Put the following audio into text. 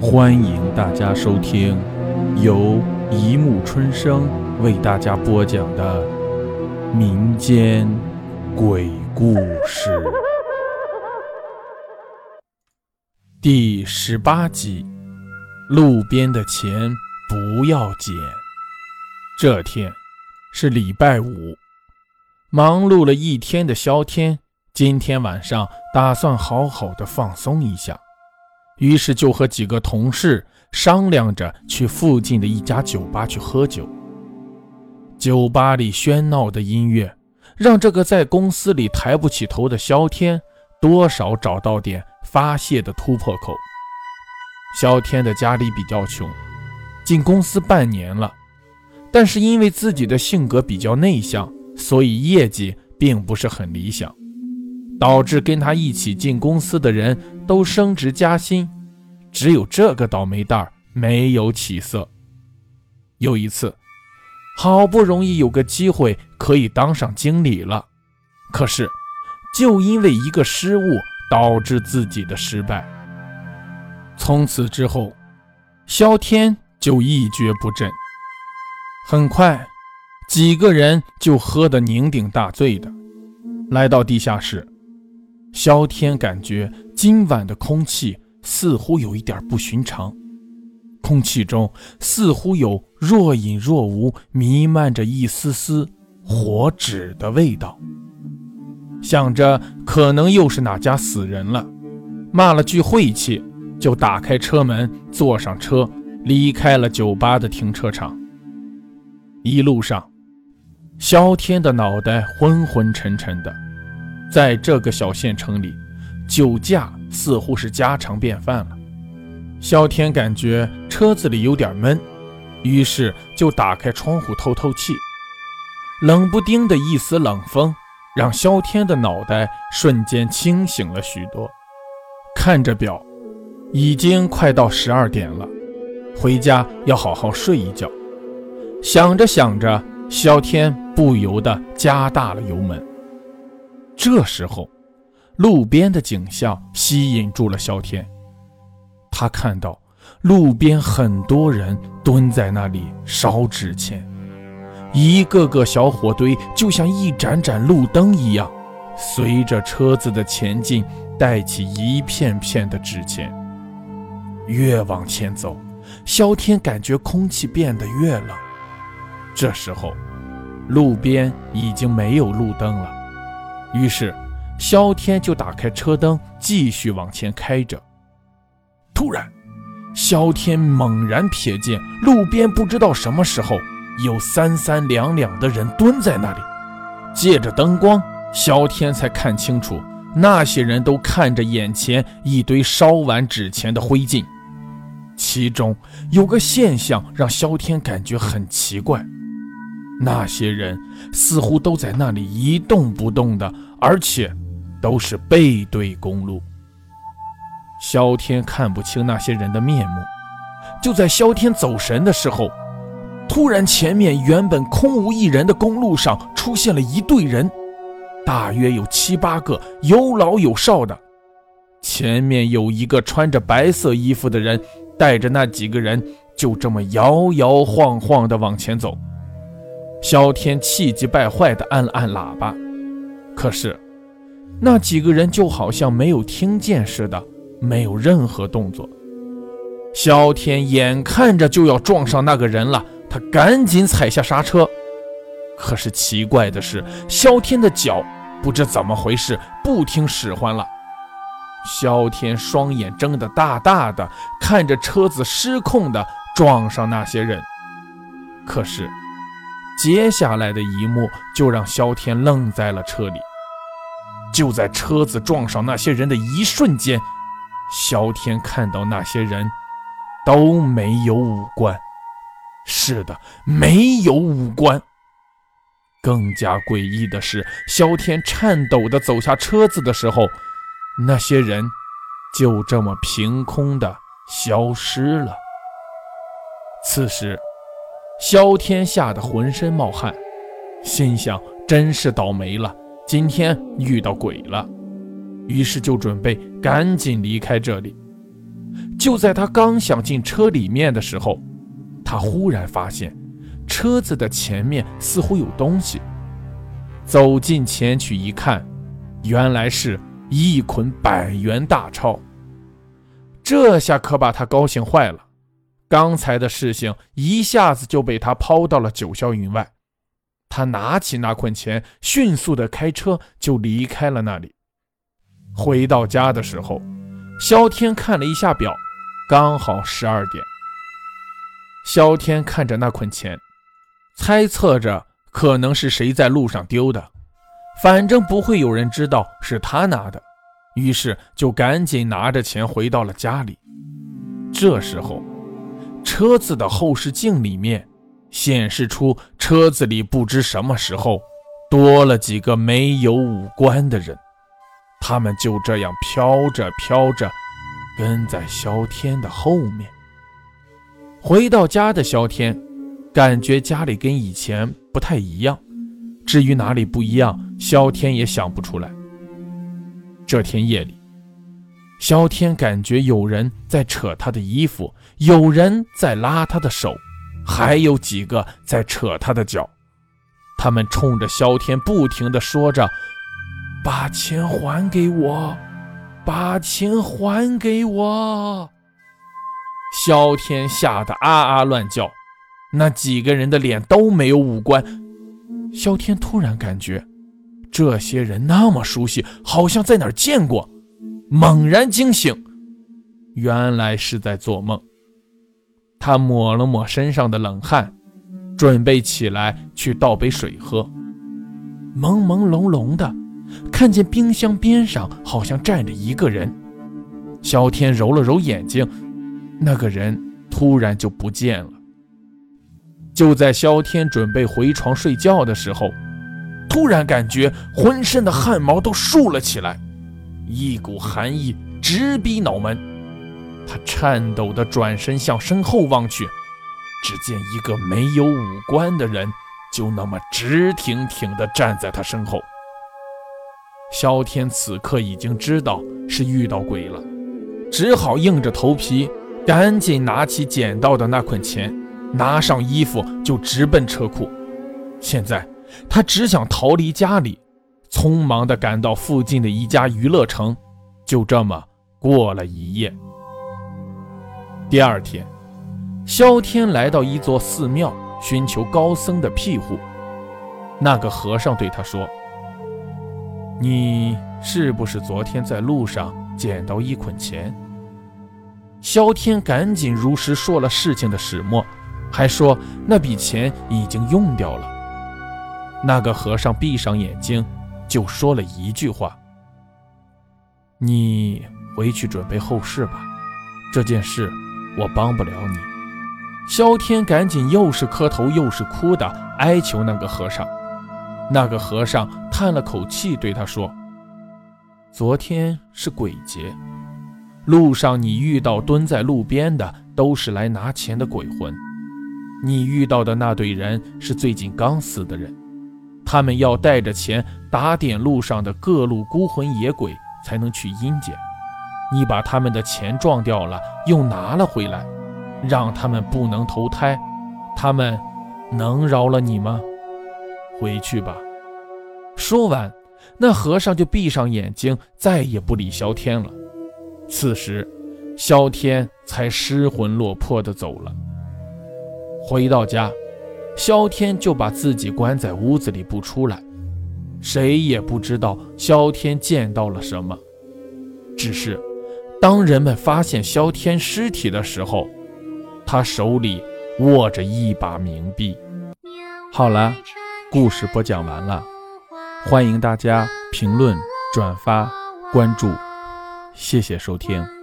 欢迎大家收听由一木春生为大家播讲的民间鬼故事第十八集：路边的钱不要捡。这天是礼拜五，忙碌了一天的萧天，今天晚上打算好好的放松一下。于是就和几个同事商量着去附近的一家酒吧去喝酒。酒吧里喧闹的音乐，让这个在公司里抬不起头的萧天，多少找到点发泄的突破口。萧天的家里比较穷，进公司半年了，但是因为自己的性格比较内向，所以业绩并不是很理想。导致跟他一起进公司的人都升职加薪，只有这个倒霉蛋儿没有起色。有一次，好不容易有个机会可以当上经理了，可是就因为一个失误导致自己的失败。从此之后，萧天就一蹶不振。很快，几个人就喝得酩酊大醉的，来到地下室。萧天感觉今晚的空气似乎有一点不寻常，空气中似乎有若隐若无、弥漫着一丝丝火纸的味道。想着可能又是哪家死人了，骂了句晦气，就打开车门，坐上车，离开了酒吧的停车场。一路上，萧天的脑袋昏昏沉沉的。在这个小县城里，酒驾似乎是家常便饭了。萧天感觉车子里有点闷，于是就打开窗户透透气。冷不丁的一丝冷风，让萧天的脑袋瞬间清醒了许多。看着表，已经快到十二点了，回家要好好睡一觉。想着想着，萧天不由得加大了油门。这时候，路边的景象吸引住了萧天。他看到路边很多人蹲在那里烧纸钱，一个个小火堆就像一盏盏路灯一样，随着车子的前进，带起一片片的纸钱。越往前走，萧天感觉空气变得越冷。这时候，路边已经没有路灯了。于是，萧天就打开车灯，继续往前开着。突然，萧天猛然瞥见路边不知道什么时候有三三两两的人蹲在那里。借着灯光，萧天才看清楚，那些人都看着眼前一堆烧完纸钱的灰烬。其中有个现象让萧天感觉很奇怪。那些人似乎都在那里一动不动的，而且都是背对公路。萧天看不清那些人的面目。就在萧天走神的时候，突然前面原本空无一人的公路上出现了一队人，大约有七八个，有老有少的。前面有一个穿着白色衣服的人，带着那几个人，就这么摇摇晃晃地往前走。萧天气急败坏地按了按喇叭，可是那几个人就好像没有听见似的，没有任何动作。萧天眼看着就要撞上那个人了，他赶紧踩下刹车。可是奇怪的是，萧天的脚不知怎么回事，不听使唤了。萧天双眼睁得大大的，看着车子失控地撞上那些人，可是。接下来的一幕就让萧天愣在了车里。就在车子撞上那些人的一瞬间，萧天看到那些人都没有五官。是的，没有五官。更加诡异的是，萧天颤抖地走下车子的时候，那些人就这么凭空的消失了。此时。萧天吓得浑身冒汗，心想：真是倒霉了，今天遇到鬼了。于是就准备赶紧离开这里。就在他刚想进车里面的时候，他忽然发现车子的前面似乎有东西。走近前去一看，原来是一捆百元大钞。这下可把他高兴坏了，刚才的事情一下子就被他抛到了九霄云外。他拿起那捆钱，迅速的开车就离开了那里。回到家的时候，萧天看了一下表，刚好十二点。萧天看着那捆钱，猜测着可能是谁在路上丢的，反正不会有人知道是他拿的。于是就赶紧拿着钱回到了家里。这时候，车子的后视镜里面显示出车子里不知什么时候多了几个没有五官的人，他们就这样飘着飘着，跟在萧天的后面。回到家的萧天，感觉家里跟以前不太一样。至于哪里不一样，萧天也想不出来。这天夜里，萧天感觉有人在扯他的衣服，有人在拉他的手，还有几个在扯他的脚。他们冲着萧天不停地说着：“把钱还给我，把钱还给我！”萧天吓得啊啊乱叫。那几个人的脸都没有五官。萧天突然感觉。这些人那么熟悉，好像在哪儿见过。猛然惊醒，原来是在做梦。他抹了抹身上的冷汗，准备起来去倒杯水喝。朦朦胧胧的，看见冰箱边上好像站着一个人。萧天揉了揉眼睛，那个人突然就不见了。就在萧天准备回床睡觉的时候。突然感觉浑身的汗毛都竖了起来，一股寒意直逼脑门。他颤抖地转身向身后望去，只见一个没有五官的人就那么直挺挺地站在他身后。萧天此刻已经知道是遇到鬼了，只好硬着头皮，赶紧拿起捡到的那捆钱，拿上衣服就直奔车库。现在。他只想逃离家里，匆忙地赶到附近的一家娱乐城，就这么过了一夜。第二天，萧天来到一座寺庙，寻求高僧的庇护。那个和尚对他说：“你是不是昨天在路上捡到一捆钱？”萧天赶紧如实说了事情的始末，还说那笔钱已经用掉了。那个和尚闭上眼睛，就说了一句话：“你回去准备后事吧，这件事我帮不了你。”萧天赶紧又是磕头又是哭的哀求那个和尚。那个和尚叹了口气，对他说：“昨天是鬼节，路上你遇到蹲在路边的都是来拿钱的鬼魂，你遇到的那对人是最近刚死的人。”他们要带着钱打点路上的各路孤魂野鬼，才能去阴间。你把他们的钱撞掉了，又拿了回来，让他们不能投胎，他们能饶了你吗？回去吧。说完，那和尚就闭上眼睛，再也不理萧天了。此时，萧天才失魂落魄地走了。回到家。萧天就把自己关在屋子里不出来，谁也不知道萧天见到了什么。只是，当人们发现萧天尸体的时候，他手里握着一把冥币。好了，故事播讲完了，欢迎大家评论、转发、关注，谢谢收听。